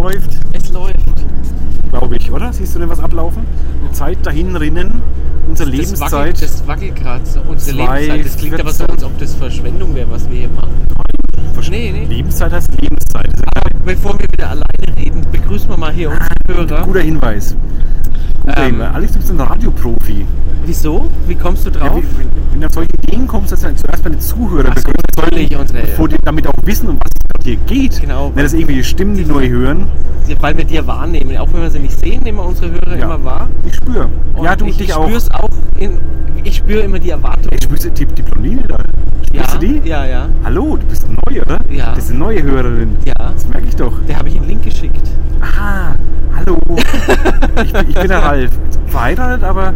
läuft, Es läuft. glaube ich, oder? Siehst du denn was ablaufen? Die Zeit dahin rinnen, unsere Das Lebenszeit. wackelt, das wackelt gerade so unsere Zwei, Lebenszeit. Das klingt aber so, als ob das Verschwendung wäre, was wir hier machen. Nee, nee. Lebenszeit heißt Lebenszeit. Aber bevor wir wieder alleine reden, begrüßen wir mal hier unsere ein Hörer. guter Hinweis. Guter Ähm, Hinweis. Alex, du bist ein Radioprofi. Wieso? Wie kommst du Ja, drauf? wenn, wenn du auf solche Ideen kommst, dass du zuerst meine Zuhörer so, natürlich, unsere- bevor die damit auch wissen, um was es hier geht. Genau. Wenn das irgendwie Stimmen, die neu hören. Weil wir dir wahrnehmen. Auch wenn wir sie nicht sehen, nehmen wir unsere Hörer Ja. immer wahr. Ich spüre. Und Ja, du ich, dich ich auch. spür's auch. In, ich spüre immer die Erwartung. Ich spürst die, die Blondine da. ja, Spürst du die? ja, ja. Hallo, du bist neu, oder? Ja. Das ist eine neue Hörerin. Ja. Das merke ich doch. Der habe ich einen Link geschickt. Ah, hallo. ich, bin- ich bin der Ralf. Verheiratet, aber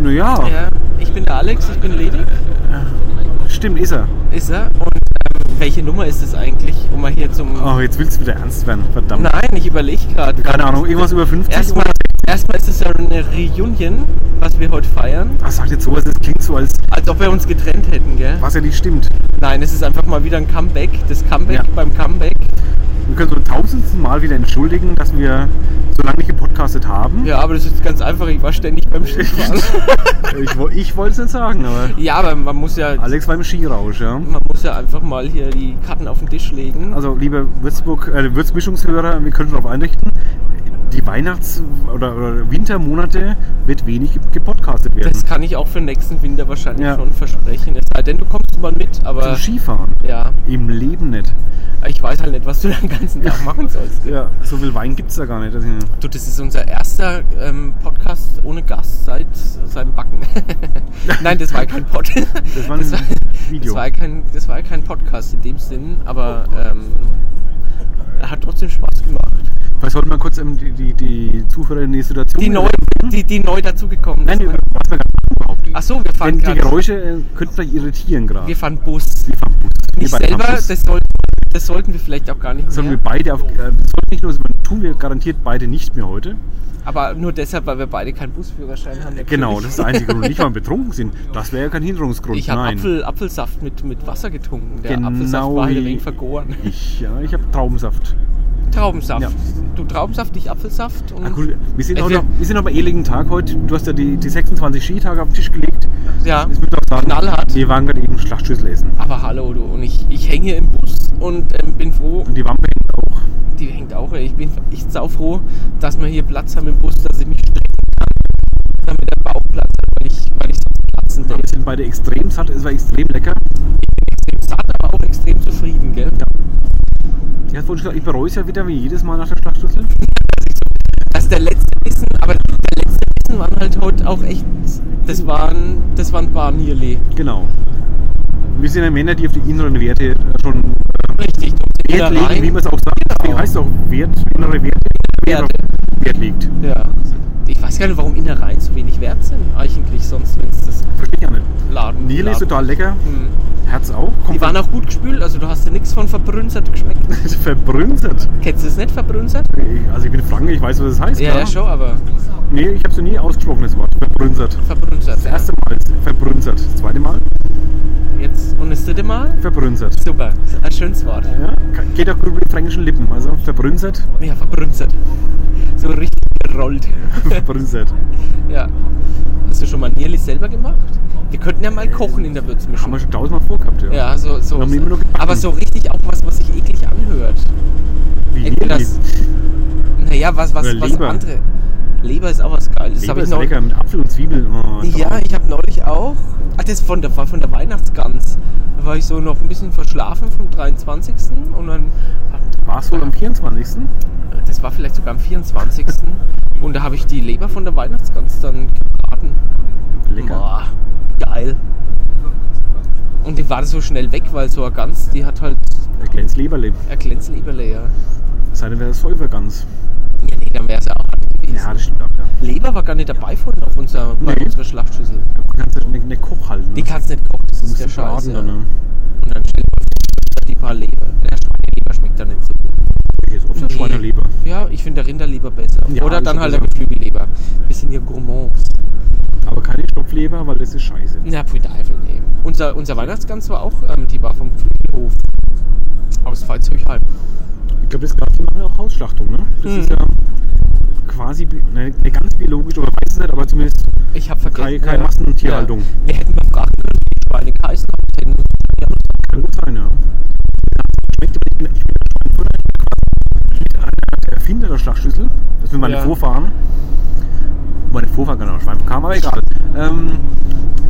naja, Ja, ich bin der Alex, ich bin ledig. stimmt, ist er. Ist er. Und ähm, welche Nummer ist es eigentlich, um mal hier zum. Oh, jetzt willst du wieder ernst werden, verdammt. Nein, ich überlege gerade. Keine Ahnung, irgendwas über 50 Erstmal, erstmal ist es ja eine Reunion, was wir heute feiern. Was sagt jetzt sowas? Das klingt so, als Als ob wir uns getrennt hätten, gell? was ja nicht stimmt. Nein, es ist einfach mal wieder ein Comeback. Das Comeback Ja. beim Comeback. Wir können so ein tausendsten Mal wieder entschuldigen, dass wir so lange nicht gepodcastet haben. Ja, aber das ist ganz einfach. Ich war ständig beim Skifahren. Ich, ich wollte es nicht sagen, aber ja, aber man muss ja, Alex war im Skirausch, ja. man muss ja einfach mal hier die Karten auf den Tisch legen. Also, liebe Würzburg, äh, Würzmischungshörer, wir können schon darauf einrichten, die Weihnachts- oder, oder Wintermonate wird wenig ge- gepodcastet werden. das kann ich auch für nächsten Winter wahrscheinlich Ja. schon versprechen. Es sei denn, du kommst mal mit, aber Zum Skifahren. ja, Im Leben nicht. ich weiß halt nicht, was du den ganzen Tag machen sollst. Ja, so viel Wein gibt es da gar nicht. Also, Du, das ist unser erster ähm, Podcast ohne Gast seit seinem Backen. Nein, das war kein Pod. Das war ein Video. Das war kein, das war kein Podcast in dem Sinn, aber ähm, er hat trotzdem Spaß gemacht. Vielleicht sollte man kurz ähm, die, die, die Zuhörer in die Situation. Die neu, die, die neu dazugekommen Nein, was wir gerade überhaupt. Ach so, wir fahren Denn die Geräusche äh, könnten vielleicht irritieren gerade. Wir fahren Bus. Wir fahren Bus. Wir fahren selber, Bus. das, soll, das sollten wir vielleicht auch gar nicht Sollen wir mehr. beide auf. Äh, das sollten nicht nur, sondern tun wir garantiert beide nicht mehr heute. Aber nur deshalb, weil wir beide keinen Busführerschein haben. natürlich. Genau, das ist der einzige Grund. Nicht, weil wir betrunken sind. Das wäre ja kein Hinderungsgrund. Ich habe. Apfel, Apfelsaft mit, mit Wasser getrunken. Der Genau Apfelsaft war halt ein wenig vergoren. Ich, ja, ich habe Traubensaft. Traubensaft. Ja. Du Traubensaft, ich Apfelsaft. Und Ah, gut, wir sind, Äh, noch, wir sind noch bei ehrlichen Tag heute. Du hast ja die, die 26 Skitage auf den Tisch gelegt. Ja, Das müssen wir auch sagen. knallhart. Wir waren gerade eben Schlachtschüssel essen. Aber hallo du. Und ich, ich hänge hier im Bus und ähm, bin froh, Und die Wampe hängt auch. die hängt auch. ey. Ich bin echt saufroh, dass wir hier Platz haben im Bus, dass ich mich strecken kann, damit der Bauch Platz hat, weil ich, weil ich sonst platzen Wir sind beide extrem satt. Es war extrem lecker. Extrem satt, aber auch extrem zufrieden, gell? Ich hatte vorhin gesagt, ich bereue es ja wieder wie jedes Mal nach der Schlachtschüssel. Das ist der letzte Bissen, aber der letzte Bissen waren halt heute auch echt, das waren, das waren ein paar Nierli. Genau. Wir sind ja Männer, die auf die inneren Werte äh, schon Richtig, um Wert legen, wie man es auch sagt. Genau. Deswegen heißt es auch Wert, innere Werte. Werte. Wert liegt. Ja. Ich weiß gar nicht, warum Innereien so wenig wert sind eigentlich sonst, wenn es das Verstehe ich auch nicht. Laden. Nierli ist total lecker. Hm. Herz auch. Die waren auch gut gespült, also du hast dir nichts von verbrünzert geschmeckt. verbrünzert. Kennst du es nicht, verbrünzert? Also ich bin Franke, ich weiß, was das heißt. Ja, klar. ja, schon, aber Nee, ich habe es nie ausgesprochen, das Wort. Verbrünzert. verbrünzert. Das erste Mal ist verbrünzert. Das zweite Mal Jetzt und das dritte Mal? verbrünzert. Super, ein schönes Wort. Ja, geht auch gut über die fränkischen Lippen. Also verbrünzert, Ja, verbrünzert. So richtig gerollt. verbrünzert. ja. Hast du schon mal Nierli selber gemacht? Wir könnten ja mal kochen in der Würzmischung. Haben wir schon tausendmal vorgehabt, ja. Ja, so, so. Gebacken. aber so richtig auch was, was sich eklig anhört. Wie Entweder das. Naja, was, was, Oder was Leber. andere. Leber ist auch was Geiles. Leber ist lecker mit Apfel und Zwiebeln. Oh, Ja, ich habe neulich auch. Ach, das von der, war von der Weihnachtsgans. Da war ich so noch ein bisschen verschlafen vom 23. Und dann. War es wohl am 24.? Das war vielleicht sogar am 24. und da habe ich die Leber von der Weihnachtsgans dann gebraten. Lecker. Boah, geil. Und die war so schnell weg, weil so eine Gans, die hat halt Der glänzt Leberle. ein Glänzleberle, ja. Sei denn, wäre das Säufergans. Ja, nee, dann wäre es ja auch gewesen. Ja, das stimmt auch, ja. Leber war gar nicht dabei vorhin auf unserer, bei Nee. unserer Schlachtschüssel. Du kannst ja nicht, nicht Koch halten. Die kannst nicht kochen, das Du ist der Scheiß. Ja. dann, ne? Und dann stellt man die paar Leber. Der Schweineleber schmeckt da nicht so. Jetzt oft nee. Ja, ich finde der Rinderleber besser. Ja, Oder dann halt der. Geflügelleber. Bisschen hier Gourmands. Aber keine Stopfleber, weil das ist scheiße. Ja, pfui Teufel, nee. Unser, unser Weihnachtsgans war auch, ähm, die war vom Flügelhof aus Veitshöchheim. glaube, das gab die machen auch Hausschlachtung, ne? Das Mhm. ist ja quasi bi- ne, ganz biologisch, oder weiß es nicht, aber zumindest Ich habe vergessen. Keine- keine Massentierhaltung. Ja. Wir hätten mal fragen können, wie die Schweine geheißen haben. Ja kann gut sein, ja. Der Erfinder der Schlachtschüssel. Das sind meine Ja. Vorfahren. Meine Vorfahren genau, Schwein kam, aber egal. Ähm,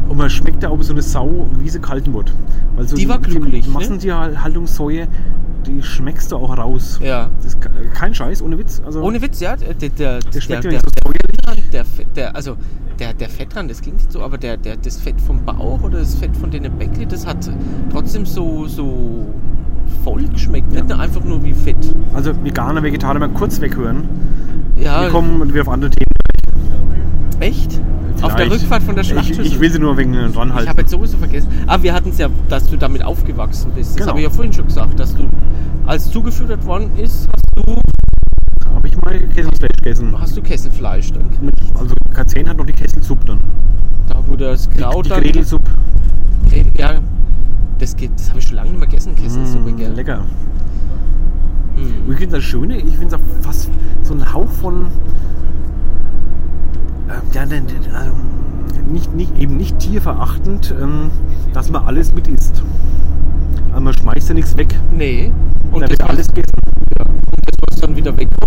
und man schmeckt da auch so eine Sau, wie sie kalten wird. Weil so Die war glücklich, ne? Die schmeckst du auch raus. Ja. Das ist ke- kein Scheiß, ohne Witz. Also, Ohne Witz, ja. Der, der, der, Der schmeckt ja der, nicht so säuerlich. der, Fett- der, also der, der Fettrand, das klingt jetzt so, aber der, der, das Fett vom Bauch oder das Fett von den Bäckli, das hat trotzdem so, so voll geschmeckt. Nicht nur einfach nur wie Fett. Also Veganer, Vegetarier mal kurz weghören. Ja, Wir kommen wieder auf andere Themen. echt? Auf der Vielleicht. Rückfahrt von der Ich, Schlachtschüssel. ich will sie nur wegen dran Ich halten. habe jetzt sowieso vergessen. Aber wir hatten es ja, dass du damit aufgewachsen bist. Das Genau. habe ich ja vorhin schon gesagt, dass du, als zugefüttert worden ist, hast du, Habe ich mal Kesselfleisch gegessen. hast du Kesselfleisch dann. Also K10 hat noch die Kesselsuppe dann. Da wo das Kraut die dann. Gredelsuppe. Ja, das geht, das habe ich schon lange nicht mehr gegessen, Kesselsuppe, Mm, gell? lecker. Und ich finde das Schöne, ich finde es auch fast so ein Hauch von. Ähm, ja, also, nicht, nicht, eben nicht tierverachtend, ähm, dass man alles mit isst. Also man schmeißt ja nichts weg. Nee. Und da das, wird alles gegessen. ja. und das, was dann wieder wegkommt,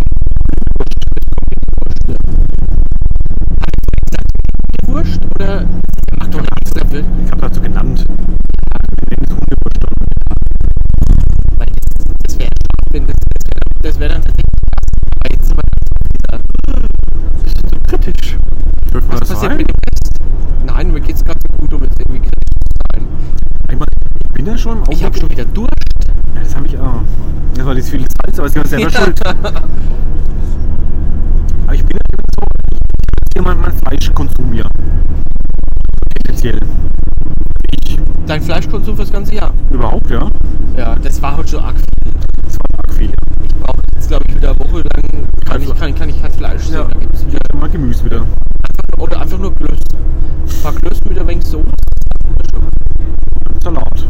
Wurst. Oder McDonalds, da wird, Ich habe dazu genannt. Wir nennen es Hundewurst dann. weil das, das wäre wenn das, das wäre das wär dann tatsächlich krass. Aber jetzt sind wir Das ist so kritisch. Dürfen wir was das passiert sagen? mit dem Rest? Nein, mir geht's gerade so gut, um jetzt irgendwie kritisch zu sein. Ich, mein, ich bin ja schon im Ich habe Augenblick- schon wieder Durst. Ja, das habe ich auch. Das war das viele Salz, aber es ist ja selber schuld. Aber ich bin ja so, ich hier mal meinen Fleischkonsum hier. Tendenziell. Ich Dein Fleischkonsum fürs ganze Jahr. überhaupt, ja. Ja, das war heute schon arg viel. Das war arg viel. Ich brauche jetzt, glaube ich, wieder eine Woche lang kann ich, kann, kann ich kein Fleisch sehen. Ja. Da gibt's wieder, Mal Gemüse wieder. oder einfach nur Klöß. Ein paar Klöß mit ein wenig Soße. Salat.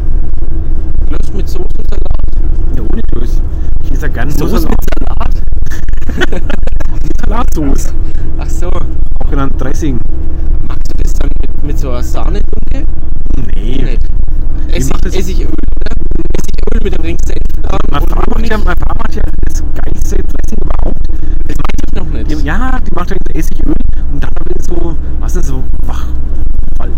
Klöß mit Soße und Salat. Ja, ohne Klöß. Ich esse ja gerne nur Soße Salat. mit Salat? Salatsauce. Ach so. Auch genannt Dressing. Magst du das dann mit, mit so einer Sahne? Nee. Nee. Essig, macht das- Essigöl, oder? Essigöl mit ein wenig Senf da Mein und Vater, macht Honig. ja, mein Vater macht ja das geilste Dressing überhaupt. Das weiß ich noch nicht. Die, ja, die macht ja Essigöl und dann aber so, was ist das, so wach.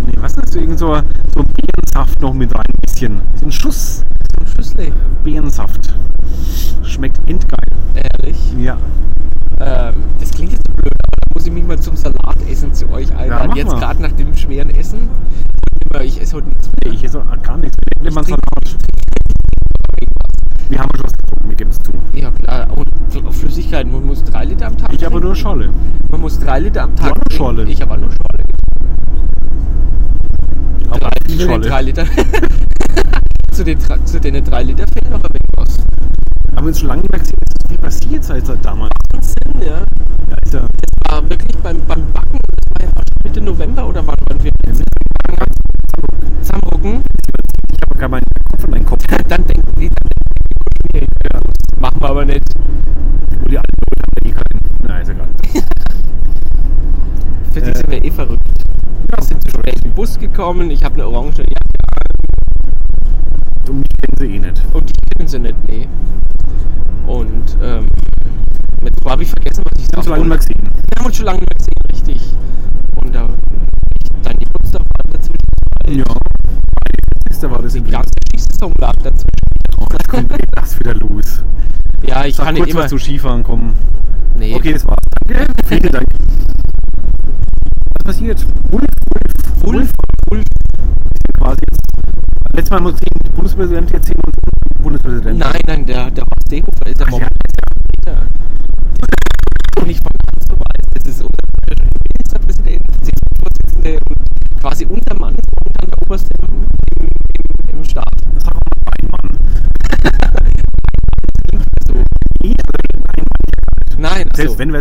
Nee, was ist das? So, irgend so, so Beerensaft noch mit rein, ein bisschen. So ein Schuss So ein Schüssel. Beerensaft. Schmeckt endgeil. Ehrlich. Ja. Ähm, das klingt jetzt so blöd, aber muss ich mich mal zum Salatessen zu euch einladen. mach jetzt gerade nach dem schweren Essen. Ich esse heute nichts mehr. Ich esse auch gar nichts. Mal Ich trinke- Salat. Wir haben schon was getrunken, wir geben es zu. Ja klar, und Fl- Flüssigkeiten, man muss drei Liter am Tag Ich trinken. nur Scholle. Man muss drei Liter am Tag auch nur trinken. Scholle? Ich habe nur Scholle. Aber Drei, Scholle. drei Liter. Zu, den, zu den drei Liter fehlt noch ein wenig was. Haben wir uns schon lange nicht mehr gesehen. Es ist viel passiert seit, seit damals. Wahnsinn, ja. Ja, ja Das war wirklich beim, beim Backen, das war ja fast Mitte November oder wann waren wir jetzt zusammenrucken. ich habe gar meinen Kopf in meinen Kopf. Dann denken die, dann denken die, ja, machen wir aber nicht. Wo die alten Leute haben ja eh keinen. Ist egal. Für die Äh, sind wir eh verrückt. Wir sind zu spät im Bus gekommen, ich habe eine orange Jacke Und mich kennen sie eh nicht. und die kennen sie nicht, nee. Und ähm, jetzt habe ich vergessen, was ich Ich habe so lange nicht mehr gesehen. Wir haben uns schon lange nicht gesehen, richtig. Und da dein Geburtstag war dazwischen. Ja. Nächster war das Die im lag dazwischen. Oh, jetzt kommt das wieder los. Ja, ich Sag kann kurz nicht immer. zu Skifahren kommen. Nee, Okay, das war's. Danke. Vielen Dank. Was passiert? Ulf, Ulf, Ulf, Ulf. quasi jetzt. Letztes Mal muss ich den Bundespräsident jetzt sehen und den Bundespräsident. Nein, nein, der, der Horst Seehofer ist ja Ach ja,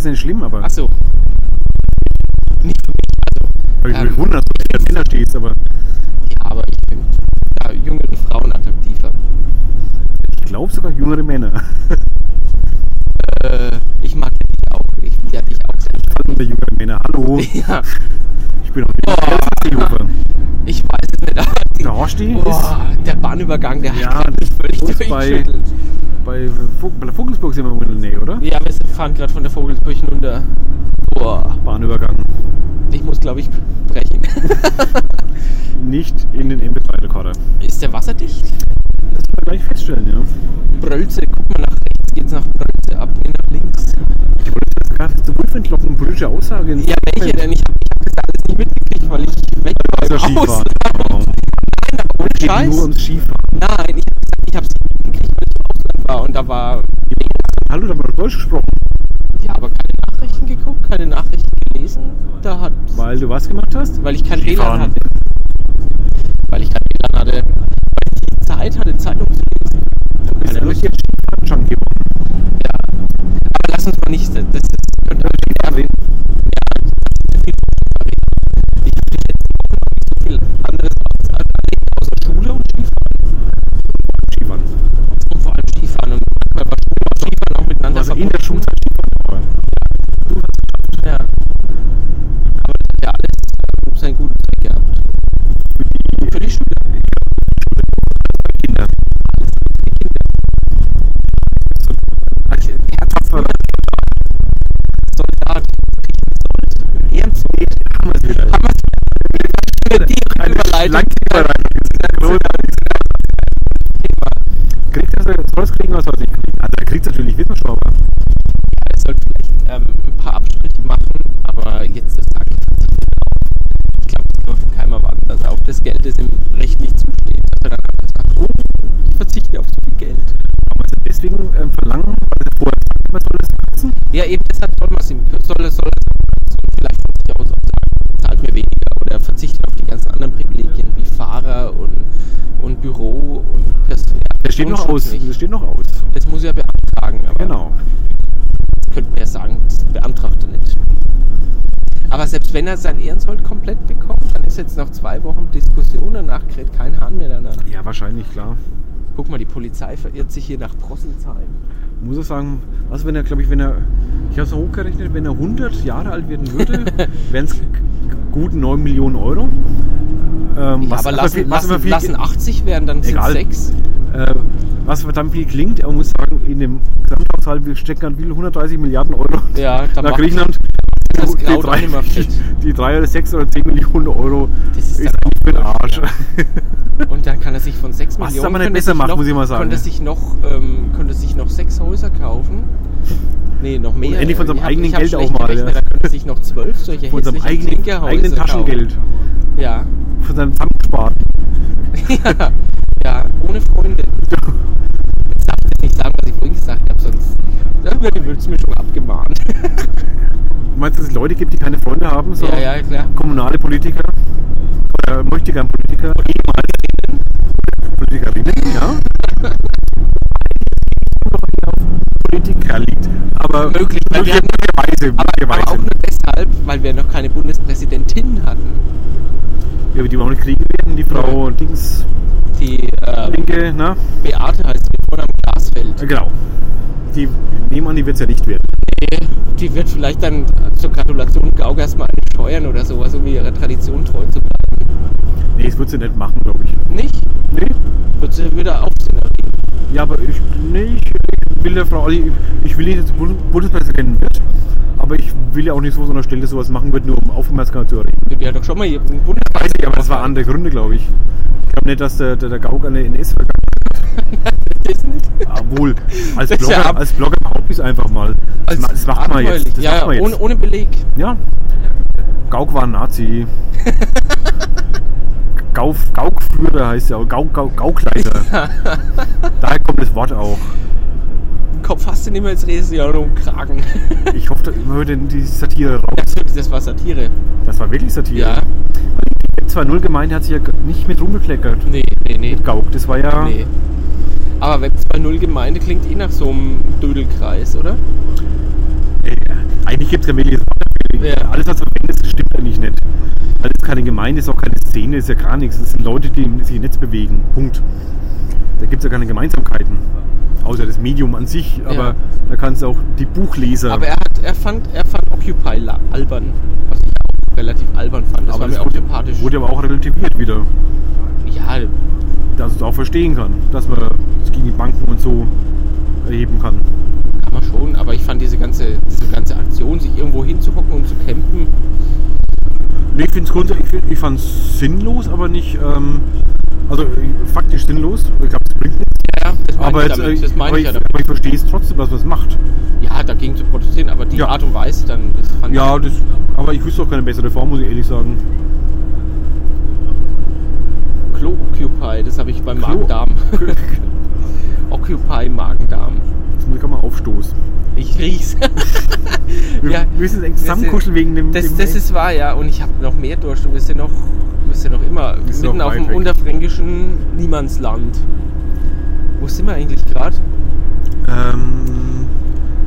ist nicht schlimm, aber. Ach so. Nicht für mich. Also, ich ähm, mich wundern, dass du als Kinder stehst, aber. Ja, aber ich bin da jüngere Frauen attraktiver. Ich glaube sogar jüngere Männer. Äh, ich mag dich auch. Ich bin ja dich auch sehr. Hallo, jüngere Männer. Hallo. Ja. Ich bin auch jünger. Ich weiß es nicht. Der Horsti? Oh, der Bahnübergang, der ja, hat mich völlig durchgeschüttelt bei, Vog- bei der Vogelsburg sind wir in der Nähe, oder? Ja, wir fahren gerade von der Vogelsburg runter. Boah, Bahnübergang. ich muss glaube ich brechen. Nicht in den MP3-Rekorder. Ist der wasserdicht? Das können wir gleich feststellen, ja. Brölze, guck mal nach rechts, geht's nach Brölze ab, nach links. Ich wollte das gerade zu Wolf entlocken, politische Aussage. Ja, welche denn? Ich habe Para wenn er sein Ehrensold komplett bekommt, dann ist jetzt noch zwei Wochen Diskussion, danach kräht kein Hahn mehr danach. Ja, wahrscheinlich, klar. Guck mal, die Polizei verirrt sich hier nach Prosselsheim. Muss ich sagen, also wenn er, glaube ich, wenn er, ich habe es hochgerechnet, wenn er 100 Jahre alt werden würde, wären es gut 9 Millionen Euro. Ähm, Ja, aber lassen, viel- was lassen, viel, lassen 80 werden, dann sind Egal. sechs. äh, was verdammt viel klingt, aber man muss sagen, in dem Gesamthaushalt, wir stecken an wie 130 Milliarden Euro Ja, nach Griechenland. Das die, auch drei, fett. die drei oder sechs oder 10 Millionen Euro Das ist, ist für den Arsch. Und dann kann er sich von 6 Was Millionen aber nicht besser macht, noch, muss ich mal sagen. Könnte sich noch, ähm, könnte sich noch sechs Häuser kaufen. Nee, noch mehr. Und endlich von seinem Ich eigenen ich hab Geld auch mal, gerechnet, ja. Da könnte sich noch zwölf solche Von seinem eigenen, eigenen kaufen. Taschengeld. Ja. Von seinem zusammengesparten. ja. Ja, ohne Freunde. Jetzt darf ich nicht sagen, was ich vorhin gesagt habe, sonst dann wird die Würzmischung abgemahnt. Du meinst, dass es Leute gibt, die keine Freunde haben? So ja, ja, klar. kommunale Politiker? Oder möchte gern Politiker? Ehemals Politikerinnen, ja. Politiker liegt. Aber Möglich, weil wir hatten- möglicherweise, Aber, aber auch möglicherweise. nur deshalb, weil wir noch keine Bundespräsidentin hatten. Ja, aber die wir auch nicht kriegen werden, die Frau Dings, Die äh, Linke, na? Beate heißt mit Vornamen Glasfeld. Genau. Die nehmen an, die wird es ja nicht werden. Nee, die wird vielleicht dann zur Gratulation Gaug erstmal eine steuern oder sowas, um ihrer Tradition treu zu bleiben. Nee, das wird sie nicht machen, glaube ich. Nicht? Nee? Wird sie wieder Aufsehen erregen. Ja, aber ich, nee, ich will der Frau, also ich, will nicht, dass Bundespräsidentin wird. Aber ich will ja auch nicht so so einer Stelle sowas machen wird, nur um Aufmerksamkeit zu erregen. Die hat doch schon mal hier Bundestag. Weiß ich, aber das war andere Gründe, glaube ich. Ich glaube nicht, dass der, der, der Gauk eine NS Das nicht. Obwohl, als ja Blogger, ab- als Blogger behaupte ich es einfach mal. Das, ma- das macht man jetzt. Das ja, macht ja, man jetzt. ohne, ohne Beleg. Ja. Gauk war ein Nazi. Gauf, Gaukführer heißt ja auch. Gauk, Gauk, Gaukleiter. Daher kommt das Wort auch. Im Kopf hast du nicht mehr, jetzt redest du ja nur um Kragen. Ich hoffe, man hört die Satire raus. Das, das war Satire. Das war wirklich Satire. Ja. Die 2-0-Gemeinde hat sich ja nicht mit rumgekleckert. Nee, nee, nee. Mit Gauk. Das war ja. Nee. Aber Web 2.0 Gemeinde klingt eh nach so einem Dödelkreis, oder? Äh, eigentlich gibt es ja wirklich Ja. Alles, was verwendet ist, stimmt eigentlich nicht. Weil es ist keine Gemeinde, ist auch keine Szene, ist ja gar nichts. Es sind Leute, die sich im Netz bewegen. Punkt. Da gibt es ja keine Gemeinsamkeiten. Außer das Medium an sich, aber Ja. da kannst du auch die Buchleser. Aber er hat, er fand, er fand Occupy albern, was ich relativ albern fand. Das aber war mir das auch wurde, sympathisch. wurde aber auch relativiert wieder. ja, Dass es auch verstehen kann, dass man das gegen die Banken und so erheben kann. kann man schon, aber ich fand diese ganze, diese ganze Aktion, sich irgendwo hinzuhocken und zu campen, Nee, ich finde es ich, find- ich fand es sinnlos, aber nicht, ähm, also äh, faktisch sinnlos. Ich glaube, es bringt nichts. ja, das meine Aber, ich jetzt, damit. äh, Das meine aber, ich ich, ja damit. aber ich verstehe es trotzdem, dass man es macht. Ja, dagegen zu protestieren, aber die Ja. Art und Weise dann, das fand Ja, das, aber ich wüsste auch keine bessere Form, muss ich ehrlich sagen. Ich Clo-Occupy, das habe ich beim Klo- Magen-Darm. Occupy Magen-Darm. Jetzt muss ich gerade mal aufstoßen. Ich riech's. Wir Ja, müssen uns echt zusammenkuscheln wegen dem. Das, dem das ist wahr, ja. Und ich habe noch mehr Durst. Du bist ja noch, bist ja noch immer Bist mitten noch auf dem weg. unterfränkischen Niemandsland. Wo sind wir eigentlich gerade? ähm,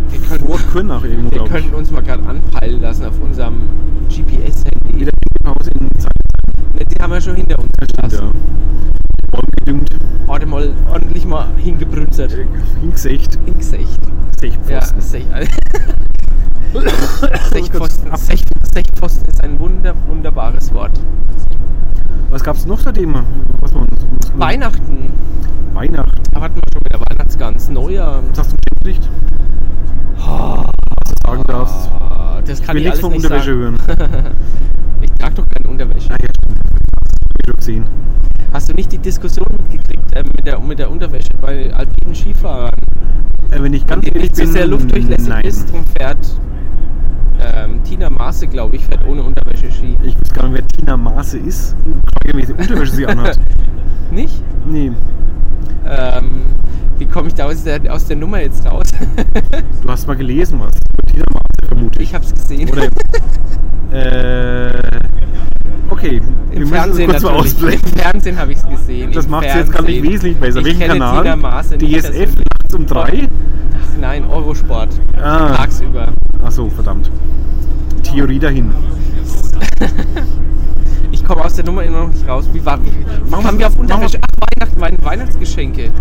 Wir, können- vor Kürnach irgendwo, wir könnten uns mal gerade anpeilen lassen auf unserem GPS-Handy. Wieder Pause in Zeit. Ne, Die haben wir schon hinter uns Ja. gelassen. Bäume gedüngt, Warte mal ordentlich mal hingebrünzert. hingesächt, Hingesächt. Ja, Sächtpfosten. Sech Sechtpfosten. Sech Sechtpfosten ist ein wunder, wunderbares Wort. Was gab es noch seitdem? Was man, was Weihnachten. Weihnachten. Da hatten wir schon wieder Weihnachtsgans. Neujahr. Was hast du? Oh, Was du sagen darfst. Das Ich kann will ich nichts von Unterwäsche hören. Ich trage doch keine Unterwäsche. Ah ja, ich gesehen. Hast du nicht die Diskussion mitgekriegt äh, mit, der, mit der Unterwäsche bei alpinen Skifahrern? Äh, wenn ich ganz ehrlich nicht so bin, sehr luftdurchlässig nein. ist, drum fährt ähm, Tina Maße, glaube ich, fährt ohne Unterwäsche Ski. Ich weiß gar nicht, wer Tina Maße ist. Frage, welche Unterwäsche sie anhat. Nicht? Nee, Ähm, wie komme ich da aus der, aus der Nummer jetzt raus? du hast mal gelesen was. Tina Maße vermute ich. ich habe es gesehen. Oder. äh, okay, wir Im müssen Fernsehen kurz mal ausblenden. Im Fernsehen habe ich es gesehen. Das macht es jetzt gar nicht wesentlich besser. Ich Welchen Kanal? DSF nachts um drei? Ach nein, Eurosport. Ah. Tagsüber. Achso, verdammt. Theorie dahin. Ich komme aus der Nummer immer noch nicht raus. Wie war Machen Haben wir- auf Unterwäsche? Ach, Weihnachten, meine Weihnachtsgeschenke.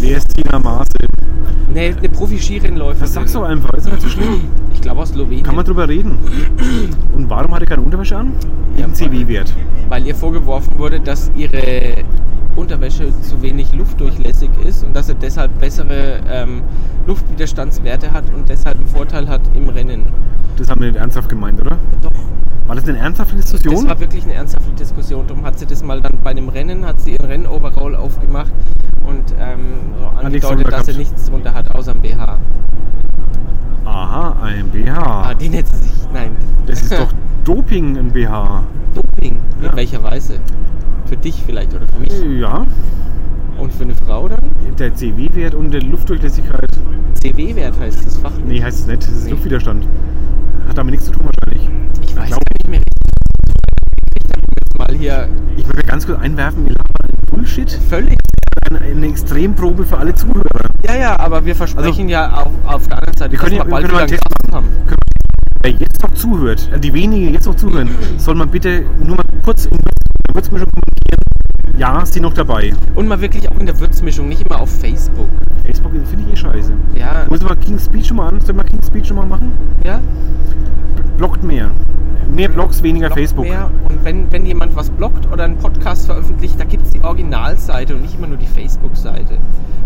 Wer ist Tina Maße? Ne, eine Profi-Skirennläuferin. Das sagst du einfach, ist nicht so schlimm. Ich glaube aus Slowenien. Kann man drüber reden. Und warum hat er keine Unterwäsche an? Wegen CW-Wert. weil ihr vorgeworfen wurde, dass ihre Unterwäsche zu wenig luftdurchlässig ist und dass er deshalb bessere ähm, Luftwiderstandswerte hat und deshalb einen Vorteil hat im Rennen. Das haben wir nicht ernsthaft gemeint, oder? Doch. War das eine ernsthafte Diskussion? Das war wirklich eine ernsthafte Diskussion. Darum hat sie das mal dann bei einem Rennen, hat sie ihren Rennoverall aufgemacht und ähm, so angedeutet, dass sie gehabt. nichts drunter hat, außer ein BH. Aha, ein BH. Ah, die nennt sie sich. Nein. Das ist doch Doping, ein BH. Doping. In Ja. welcher Weise? Für dich vielleicht oder für mich? Ja, Und für eine Frau dann? der CW-Wert und die Luftdurchlässigkeit. CW-Wert heißt das Fach. Nee, heißt es nicht. Das ist Nee. Luftwiderstand. Hat damit nichts zu tun wahrscheinlich. Ich weiß gar nicht mehr. Ich mal hier Ich möchte ganz kurz einwerfen, wir labern Bullshit. völlig. Eine, eine Extremprobe für alle Zuhörer. Ja, ja, aber wir versprechen ja auf, auf der anderen Seite, Wir können dass ja- wir bald können mal wieder einen Test Gast haben. Wer jetzt noch zuhört, äh, die wenigen, jetzt noch zuhören, soll man bitte nur mal kurz in der Würzmischung kommentieren. Ja, ist sie noch dabei. Und mal wirklich auch in der Würzmischung, nicht immer auf Facebook. Facebook finde ich eh scheiße. Ja, Muss mal King's Speech schon mal an? Sollen wir King's Speech schon mal machen? ja. Blockt mehr. Mehr Blogs, weniger Blockt Facebook. Mehr. Und wenn, wenn jemand was blockt oder einen Podcast veröffentlicht, da gibt es die Originalseite und nicht immer nur die Facebook-Seite,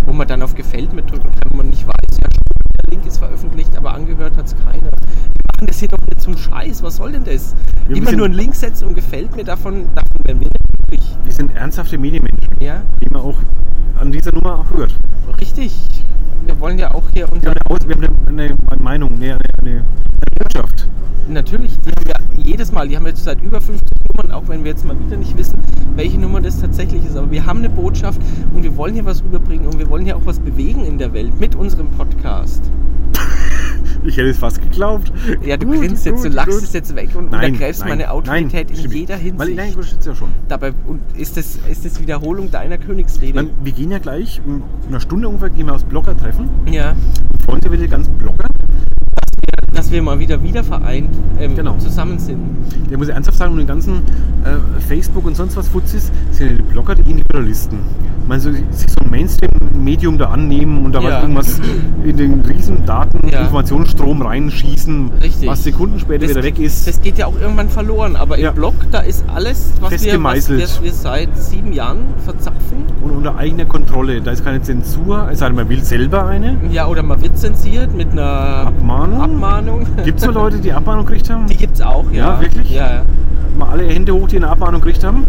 wo man dann auf Gefällt mit drücken kann, wo man nicht weiß, ja, der Link ist veröffentlicht, aber angehört hat es keiner. Wir machen das hier doch nicht zum Scheiß, was soll denn das? Wir immer nur einen Link setzen und gefällt mir davon, davon werden wir nicht. Wir sind ernsthafte Medienmenschen, Ja, wie man auch an dieser Nummer auch hört. richtig. Wir wollen ja auch hier Wir unser. haben eine, Aus wir haben eine, eine Meinung, eine, eine, eine Botschaft. Natürlich, die haben wir jedes Mal, die haben wir jetzt seit über 50 Nummern, auch wenn wir jetzt mal wieder nicht wissen, welche Nummer das tatsächlich ist. Aber wir haben eine Botschaft und wir wollen hier was rüberbringen und wir wollen hier auch was bewegen in der Welt mit unserem Podcast. Ich hätte es fast geglaubt. Ja, du Gut, grinst jetzt, du lachst es jetzt weg und Nein, untergräbst nein, meine Autorität nein, in jeder Weil, Hinsicht. nein, ich ja schon. Dabei und ist das, ist das Wiederholung deiner Königsrede? Dann, wir gehen ja gleich, in einer Stunde ungefähr, gehen wir aufs Blogger-Treffen. ja, Freuen Sie bitte die ganzen Blogger. dass dass wir mal wieder wieder vereint ähm, Genau. zusammen sind. Der muss ich ernsthaft sagen, und den ganzen äh, Facebook und sonst was Futzis sind ja die Blogger die Individualisten. Meine, so, sich so ein Mainstream-Medium da annehmen und da Ja. was irgendwas in den riesen Daten, Ja. Informationsstrom reinschießen, Richtig. was Sekunden später Das, wieder weg ist. das geht ja auch irgendwann verloren, aber Ja. im Blog, da ist alles, was wir, was wir, seit sieben Jahren verzapfen. und unter eigener Kontrolle. Da ist keine Zensur, es sei denn, man will selber eine. Ja, oder man wird zensiert mit einer Abmahnung? Abmahnung. Gibt es so Leute, die Abmahnung gekriegt haben? Die gibt's auch, ja. Ja, wirklich? Ja, ja. Mal alle Hände hoch, die eine Abmahnung gekriegt haben.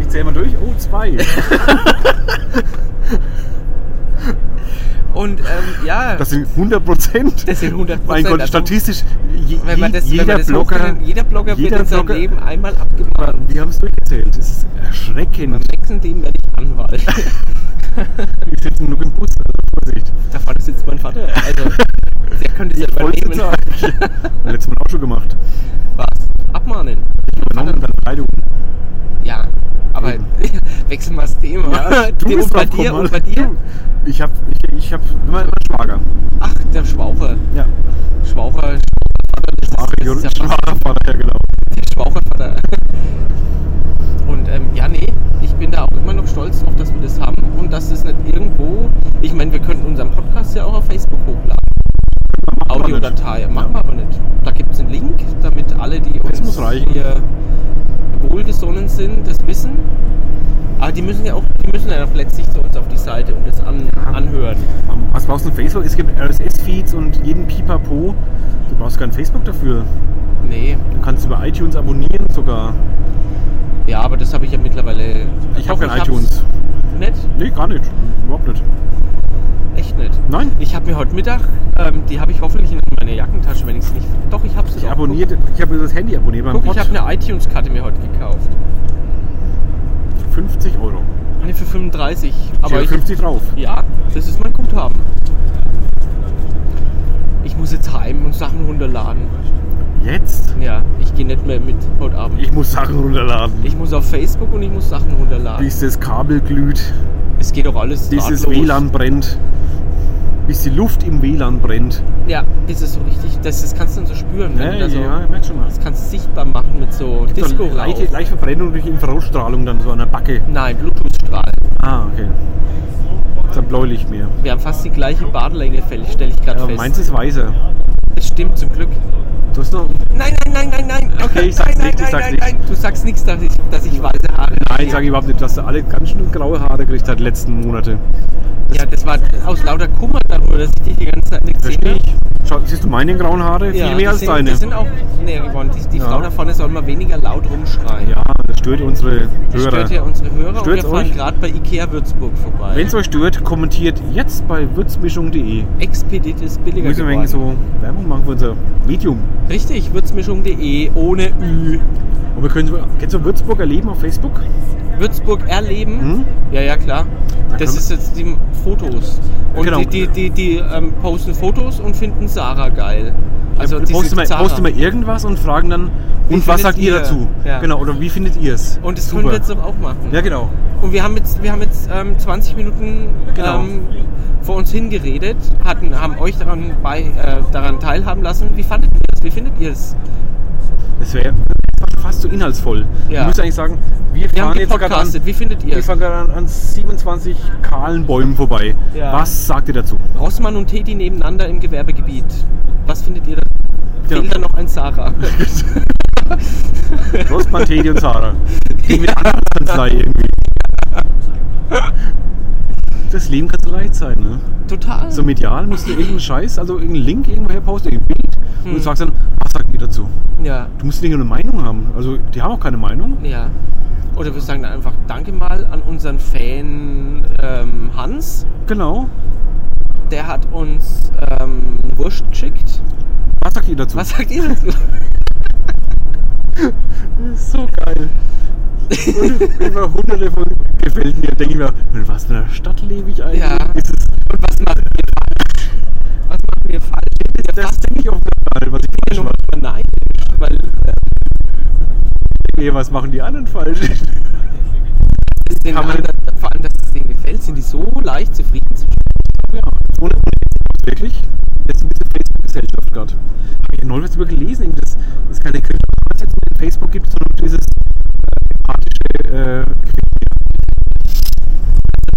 Ich zähle mal durch. Oh, zwei. Und ähm, ja, Das sind 100 Prozent. Das sind 100%. Mein Gott, Also, statistisch, je, wenn man das, jeder, wenn man das Blogger, jeder Blogger jeder wird in seinem Leben einmal abgemahnt. wir haben es durchgezählt. Das ist erschreckend. nächsten dem werde ich Anwalt. Wir sitzen nur im Bus, also Vorsicht. da vorne sitzt mein Vater. Also, der könnte es ja Ich übernehmen. Letztes Mal auch schon gemacht. Was? Abmahnen? Übernommen, dann Kleidung. Ja, wechseln wir das Thema. du Die- bist bei dir, und bei dir? Du, Ich hab, ich, ich hab mein, mein Schwager. Ach, der Schwaucher. Ja. Schwaucher. Das ist, das ist ja Schwagervater, ja genau. der Schwauchervater. Und ähm, ja, nee, ich bin da auch immer noch stolz drauf, dass wir das haben und dass es nicht irgendwo. Ich meine, wir könnten unseren Podcast ja auch auf Facebook hochladen. Audiodatei. Machen wir aber nicht. Da gibt es einen Link, damit alle, die Das uns muss reichen. hier wohlgesonnen sind, das wissen. Aber die müssen ja auch, die müssen ja auch letztlich zu uns auf die Seite und das an, anhören. Was brauchst du in Facebook? Es gibt RSS-Feeds und jeden Pipapo. Du brauchst kein Facebook dafür. Nee, Du kannst über iTunes abonnieren sogar. ja, aber das habe ich ja mittlerweile. Ich habe kein iTunes. Nicht? Nee, gar nicht. Überhaupt nicht. Nein. Ich habe mir heute Mittag, ähm, die habe ich hoffentlich in meiner Jackentasche, wenn ich es nicht. Doch, ich habe sie Ich abonniert, ich habe das Handy abonniert beim Guck, Pod. ich habe eine iTunes-Karte mir heute gekauft. 50 Euro. Eine für 35. Aber ich, 50 drauf. ja, das ist mein Guthaben. Ich muss jetzt heim und Sachen runterladen. Jetzt? Ja, ich gehe nicht mehr mit heute Abend. Ich muss Sachen runterladen. Ich muss auf Facebook und ich muss Sachen runterladen. bis das Kabel glüht, Es geht doch alles bis das. WLAN brennt, bis die Luft im WLAN brennt. Ja, bis es so richtig, das, das kannst du dann so spüren. wenn du da so, ja, ich merk schon mal. Das kannst du sichtbar machen mit so disco leichte, leichte Verbrennung durch Infrarotstrahlung dann so an der Backe. Nein, Bluetooth-Strahl. Ah, okay. Dann bläulich mehr. Wir haben fast die gleiche Bartlänge, stelle ich gerade Aber fest. meins ist weißer. Das stimmt zum Glück. Du hast noch. Nein, nein, nein, nein, nein. Okay, ich sag's nein, nicht, ich nein, sag's nein, nicht. Nein, du sagst nichts, dass ich, dass ich weiße Haare Nein, habe. sage ich überhaupt nicht, dass du alle ganz schön graue Haare gekriegt hast letzten Monate. Ja, das war aus lauter Kummer darüber, dass ich dich die ganze Zeit nicht gesehen Verstehe habe. ich. Schau, siehst du meine grauen Haare? Ja, Viel mehr als sind, deine. Die sind auch näher geworden. Die, die Ja. Frau da vorne soll mal weniger laut rumschreien. ja, das stört unsere Das Hörer. stört ja unsere Hörer Stört's und wir fahren euch? gerade bei Ikea Würzburg vorbei. Wenn es euch stört, kommentiert jetzt bei würzmischung.de. Expedit ist billiger Müssen wir geworden. eigentlich so Werbung machen für unser Medium. Richtig, würzmischung.de ohne Ü. Und wir können, kennst du Würzburg erleben auf Facebook? Würzburg erleben. Hm? Ja, ja, klar. Da Das ist jetzt die Fotos. Und Genau. die, die, die, die ähm, posten Fotos und finden Sarah geil. Also ja, wir, Zara. posten wir irgendwas und fragen dann, Wie und was sagt ihr ihr? dazu? Ja. Genau, oder wie findet ihr es? Und das Super. können wir jetzt auch machen. Ja, genau. Und wir haben jetzt, wir haben jetzt ähm, 20 Minuten Genau. ähm, vor uns hingeredet, hatten, haben euch daran, bei, äh, daran teilhaben lassen. Wie fandet ihr es? Wie findet ihr es? Das wäre fast so inhaltsvoll. Ja. Du musst eigentlich sagen, wir Wir fahren jetzt gerade an. Wie findet ihr wir fahren gerade an, an 27 kahlen Bäumen vorbei. Ja. Was sagt ihr dazu? Rossmann und Teti nebeneinander im Gewerbegebiet. Was findet ihr da? Ja. Fehlt da noch ein Sarah? Rostmann, Teddy und Sarah. Die mit Anwaltskanzlei irgendwie. Das Leben kann so leicht sein, ne? Total. So medial musst du irgendeinen Scheiß, also irgendeinen Link irgendwoher posten, irgendein Bild und Hm. du sagst dann, was sagt ihr dazu? ja, Du musst nicht nur eine Meinung haben. Also die haben auch keine Meinung. ja. Oder wir sagen dann einfach Danke mal an unseren Fan ähm, Hans. Genau. Der hat uns ähm, Wurst geschickt. Was sagt ihr dazu? Was sagt ihr dazu? So geil. Und über hunderte von gefällt mir, denke ich mir, in was für einer Stadt lebe ich eigentlich? Ja. Ist es, Und was machen wir falsch? Was machen wir falsch? Findet ihr das denke ich auch gerade, was ich falsch mache. neidisch? Weil äh, Nee, was machen die anderen falsch? es den Kann man- anderen, vor allem, dass es denen gefällt, sind die so leicht zufrieden zu Ja, ohne, ohne wirklich. Das ist ein bisschen Facebook-Gesellschaft gerade. habe jetzt über gelesen, dass es keine Kritik jetzt mit Facebook gibt, sondern dieses empathische äh,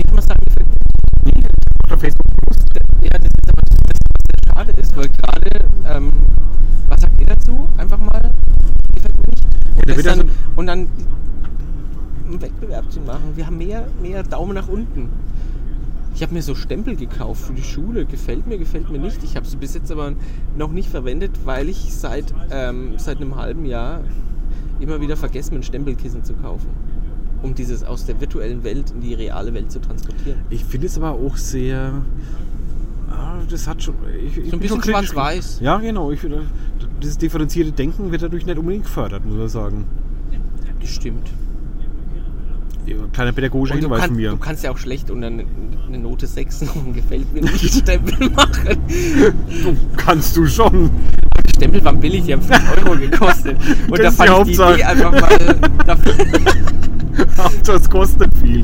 Ich muss sagen, nee, auf Facebook gewusst. Ja, das ist aber das, was sehr schade ist, weil gerade, ähm, was sagt ihr dazu? Einfach mal, gefällt mir nicht. Und, ja dann, so- und dann einen Wettbewerb zu machen. Wir haben mehr, mehr Daumen nach unten. Ich habe mir so Stempel gekauft für die Schule. Gefällt mir, gefällt mir nicht. Ich habe sie bis jetzt aber noch nicht verwendet, weil ich seit, ähm, seit einem halben Jahr immer wieder vergesse, mir ein Stempelkissen zu kaufen. Um dieses aus der virtuellen Welt in die reale Welt zu transportieren. Ich finde es aber auch sehr. Ah, das hat schon. Ich, ich So ein bisschen schwarz-weiß. Ja, genau. Ich, finde, dieses differenzierte Denken wird dadurch nicht unbedingt gefördert, muss man sagen. Das stimmt. Kleiner pädagogischer Hinweis kann, von mir. du kannst ja auch schlecht unter eine, eine Note 6 noch einen gefällt mir nicht Stempel machen. Du kannst du schon. Stempel waren billig, die haben 5 Euro gekostet. Und da Das die fand ich die. Idee einfach mal. Dafür, Hauptsache es kostet viel.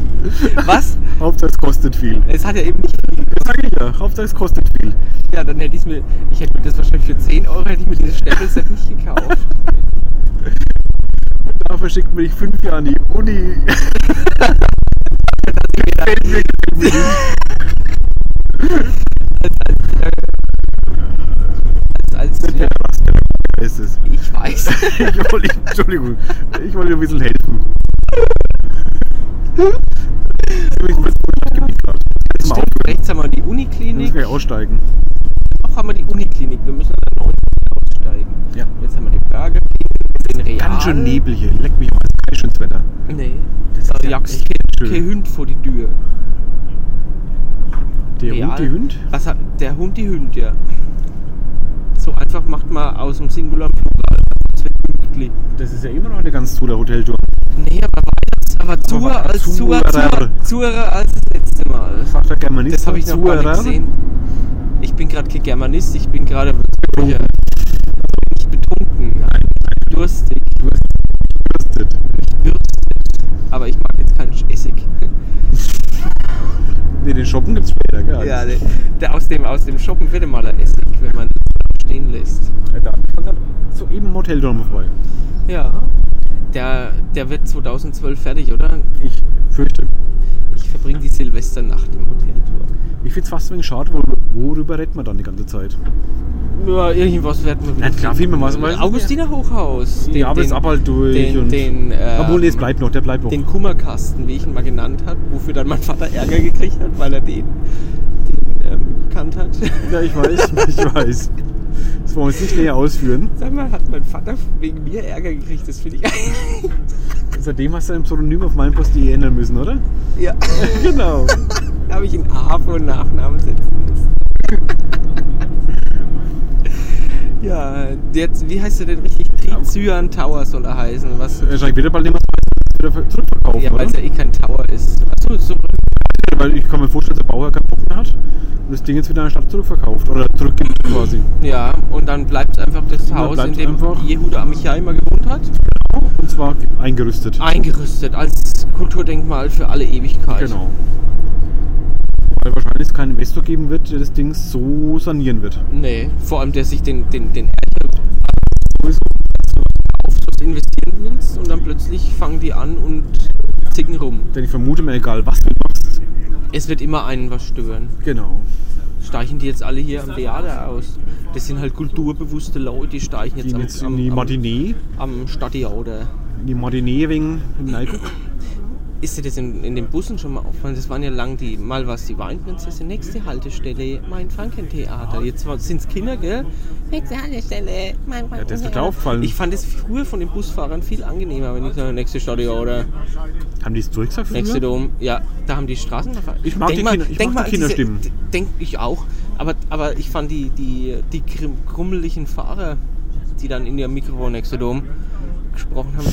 was? Hauptsache es kostet viel. Es hat ja eben nicht viel. Das sag ich ja. Hauptsache es kostet viel. Ja, dann hätte ich mir. Ich hätte mir das wahrscheinlich für 10 Euro hätte ich mir dieses Stempelset nicht gekauft. Dafür schickt dich fünf Jahre an die Uni. Gefällt mir, gefällt mir nicht. Als, Der ja, was ist es. ich weiß. Ich wollte, Entschuldigung, ich wollte dir ein bisschen helfen. Stimmt, rechts haben wir die Wir müssen Uniklinik. gleich aussteigen. Noch haben wir die Uniklinik. Wir müssen dann nach unten aussteigen. Ja. Jetzt haben wir Burger King, den Real. Ganz schön Nebel hier. Leck mich mal, ist kein schönes Wetter. Nee, Das da ist ja jagst kein schön. Hund vor die Tür. Der Real. Hund, die Hund? Was der Hund, die Hund, ja. Einfach macht man aus dem Singular Plural. Das wird. Das ist ja immer noch eine ganz tolle Hoteltour. Nee, aber weiter, aber zuer als zuer, als das letzte Mal. Sagt der Germanist. Das habe ich noch gar nicht gesehen. Ich bin gerade kein Germanist, ich bin gerade Würzburger. Nicht betrunken, nicht durstig, Dürstet. nicht bürstet. Aber ich mag jetzt keinen Essig. Nee, den Shoppen gibt's später, gell? Ja, der, der aus, dem, aus dem Shoppen wird mal ein Essig, wenn man es. Ja, da angefangen hat, so eben im Hoteltour nochmal vorbei. Ja. Der, der wird 2012 fertig, oder? Ich fürchte. Ich verbringe die Silvesternacht im Hoteltour. Ich find's fast ein wenig schade, wo- worüber redet man dann die ganze Zeit? Ja, irgendwas werden wir wieder. Nein, klar, finden wir was, Augustiner Hochhaus. ja, aber es ab halt durch. Den, und den, ähm, Obwohl, nee, es bleibt noch, der bleibt noch. Den Kummerkasten, wie ich ihn mal genannt habe, wofür dann mein Vater Ärger gekriegt hat, weil er den, den ähm, gekannt hat. Ja, ich weiß, ich weiß. Das wollen wir jetzt nicht näher ausführen. Sag mal, hat mein Vater wegen mir Ärger gekriegt? Das finde ich eigentlich. Seitdem hast du ein Pseudonym auf meinem Post.de ändern müssen, oder? ja. Genau. Da habe ich ihn A vor Nachnamen setzen müssen. ja, jetzt, wie heißt er denn richtig? Trizyan Tower soll er heißen. Was? Wahrscheinlich wieder bald jemand zurückverkaufen, Ja, weil es ja eh kein Tower ist. Achso, so. Weil ich kann mir vorstellen, dass der Bauherr keinen Bock mehr hat und das Ding jetzt wieder an die Stadt zurückverkauft oder zurückgibt quasi. Ja, und dann bleibt einfach das Haus, in dem Jehuda Amichai immer gewohnt hat, Und zwar eingerüstet. eingerüstet als Kulturdenkmal für alle Ewigkeit. Genau. Weil wahrscheinlich es keinen Investor geben wird, der das Ding so sanieren wird. Nee, vor allem der sich den, den, den Sowieso. auf investieren willst und dann plötzlich fangen die an und zicken rum. Denn ich vermute mal, egal was du machst. Es wird immer einen was stören. Genau. Steichen die jetzt alle hier am Theater aus? Das sind halt kulturbewusste Leute, die steichen jetzt Gehen am, jetzt in am, die am, Matinee. am Stadttheater. In die Matinee wegen Nike. Ist dir das in, in den Bussen schon mal aufgefallen? Das waren ja lang die, mal war es die Weinprinzessin, nächste Haltestelle, mein Frankentheater. Jetzt sind es Kinder, gell? Nächste Haltestelle, mein Ja, das klar aufgefallen. Ich fand es früher von den Busfahrern viel angenehmer, wenn ich sage, nächste Stadttheater, Haben die es zurückgesagt? früher? nächste Dom. Ja, da haben die Straßen Ich mag die Kinder- ich mag die Kinderstimmen. Denk ich auch. Aber, aber ich fand die, die, die grummeligen Fahrer, die dann in ihrem Mikrofon nächste Dom gesprochen haben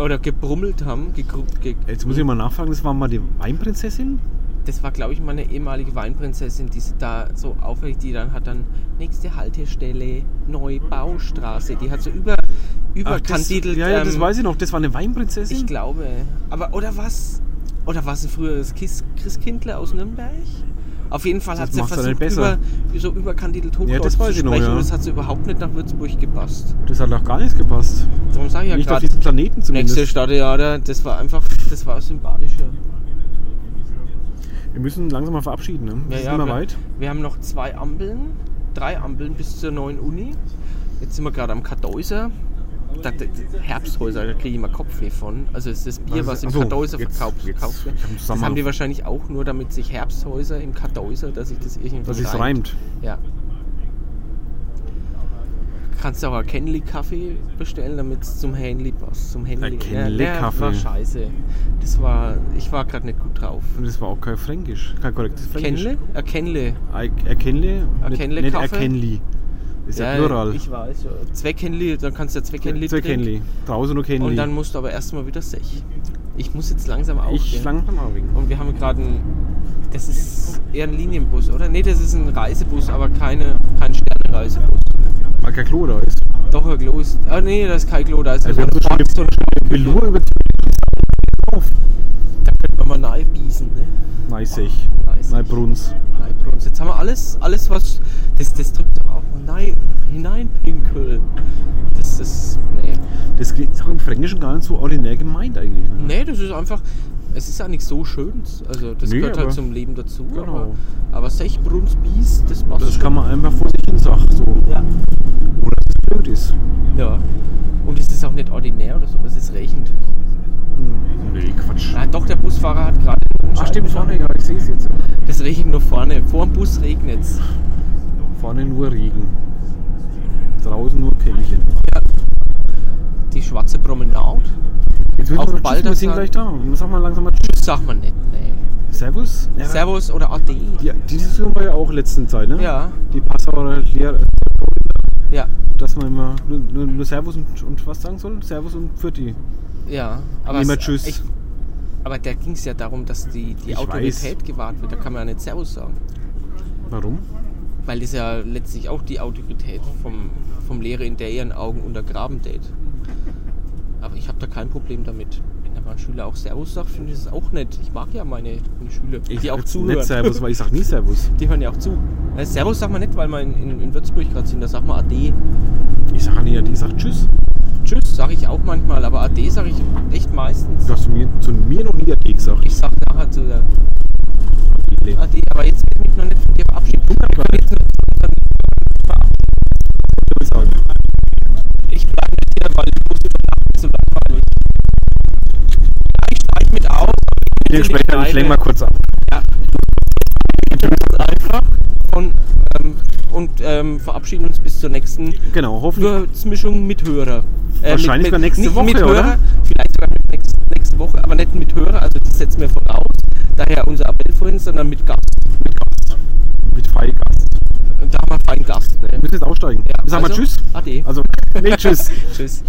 oder gebrummelt haben, gegru- ge Jetzt muss ich mal nachfragen, das war mal die Weinprinzessin? das war, glaube ich, meine ehemalige Weinprinzessin, die sie da so aufregt, die dann hat dann nächste Haltestelle Neubaustraße. Die hat so über, Ach, überkandidelt. das, ja, ja, das ähm, weiß ich noch. Das war eine Weinprinzessin? Ich glaube. Aber oder was? Oder war es ein früheres Christkindler aus Nürnberg? Auf jeden Fall hat sie ja versucht, über, so überkandidelt Ja, Hochdeutsch das weiß zu ich noch, sprechen ja. und das hat so überhaupt nicht nach Würzburg gepasst. Das hat doch gar nichts gepasst. Darum sage ich ja Nicht auf gerade, diesem Planeten zumindest. nächste Stadttheater, das war einfach, das war sympathischer. Wir müssen langsam mal verabschieden, ne? Wir Ja, sind ja, immer wir, weit. wir haben noch zwei Ampeln, drei Ampeln bis zur neuen Uni. Jetzt sind wir gerade am Kartäuser. Da, da, Herbsthäuser, da kriege ich immer Kopfweh von. Also es ist das Bier, Was was im ach so, Kartäuser verkauft, wird. hab Das haben die wahrscheinlich auch nur, damit sich Herbsthäuser im Kartäuser, dass sich das irgendwie Dass es reimt. Ja. Kannst du auch einen Kenley-Kaffee bestellen, damit es zum Henley passt. Zum Henley. Ein Ja, Kenley-Kaffee. war scheiße. Das war, ich war gerade nicht gut drauf. Und das war auch kein Fränkisch, kein korrektes Fränkisch. Kenle? Ein Kenle. Ein- Erkennle? Erkennle nicht? Erkennli. Ist ja, Plural. Ich weiß. ja. Zwei Kenli, dann kannst du ja zwei Kenli Zwei trinken. Draußen nur Kennli. Und dann musst du aber erstmal wieder sech. Ich muss jetzt langsam auch. ich langsam auch wegen. Und wir haben gerade ein. Das ist eher ein Linienbus, oder? Nee, das ist ein Reisebus, aber keine, kein Sterne-Reisebus. Weil kein Klo da ist. Doch, ein Klo ist. Ah, nee, da ist kein Klo, da ist Also eine haben so Velour über auf. Da könnte man mal nahe biesen, ne? Nein, Sech. Neisech. Nein, Bruns. Nein, Bruns. Jetzt haben wir alles, alles was. Das, das drückt doch auch mal nein, hineinpinkeln. Das ist. Nee. Das ist auch im Fränkischen gar nicht so ordinär gemeint eigentlich. Ne? Nee, das ist einfach. Es ist ja nicht so schön. Also, das Nee, gehört halt zum Leben dazu. Genau. Aber, aber Sech, Bruns, Bies, das passt. Das schon. kann man einfach vor sich hin sagen. So. Ja. Oder dass es blöd ist. ja. Und es ist auch nicht ordinär oder so, es ist regend. Hm. Nee, Quatsch. Ah, doch, der Busfahrer hat gerade. Ach stimmt, vorne, ja, ich sehe es jetzt. Das regnet nur vorne. Vor dem Bus regnet es. Vorne nur Regen. Draußen nur Kännchen. Die schwarze Promenade. Jetzt müssen Auf wir Tschüss, wir sind gleich da. Sag mal langsam mal Tschüss. Sagt man nicht, nee. Servus. Ja, Servus oder Ade. Ja, die Diskussion war ja auch letzten Zeit, ne? Ja. Die Passauer Lehrer, Ja. dass man immer nur, nur, nur Servus und, und was sagen soll? Servus und Pfirti. Ja. Immer es- Tschüss. Ich, aber da ging es ja darum, dass die, die Ich Autorität gewahrt wird. Da kann man ja nicht Servus sagen. Warum? Weil das ja letztlich auch die Autorität vom, vom Lehrer in deren Augen untergraben tät. Aber ich habe da kein Problem damit. Wenn da mal ein Schüler auch Servus sagt, finde ich das auch nett. Ich mag ja meine, meine Schüler, Ich die auch zuhören. Nicht Servus, weil ich sag nie Servus. Die hören ja auch zu. Äh, Servus sagt man nicht, weil wir in, in, in Würzburg gerade sind. Da sagt man Ade. Ich sag nie, die sagt Tschüss. Tschüss sage ich auch manchmal, aber Ade sage ich echt meistens. Du hast zu mir, zu mir noch nie Ade gesagt. Ich sag nachher zu der. Ade, aber jetzt ich noch nicht von dir verabschieden. Wir können jetzt. Ich bleibe mit dir, weil die Bus ist so langweilig. Ja, ich steige mit aus. Wir sprechen, ich lenk mal kurz ab. Ja. Ganz einfach. Und, ähm, und ähm, verabschieden uns bis zur nächsten Genau. Würzmischung mit Hörer. Äh, Wahrscheinlich sogar nächste nicht Woche, mit oder? Hörer, vielleicht sogar mit nächste, nächste Woche, aber nicht mit Hörer, also das setzen wir voraus. Daher unser Appell vorhin, sondern mit Gast. Mit Gast. Mit Feigast. Da haben wir feinen Gast. Ne? Wir müssen jetzt aussteigen. Ja, Wir sagen mal also, Tschüss. Ade. Also, nee, Tschüss. Tschüss.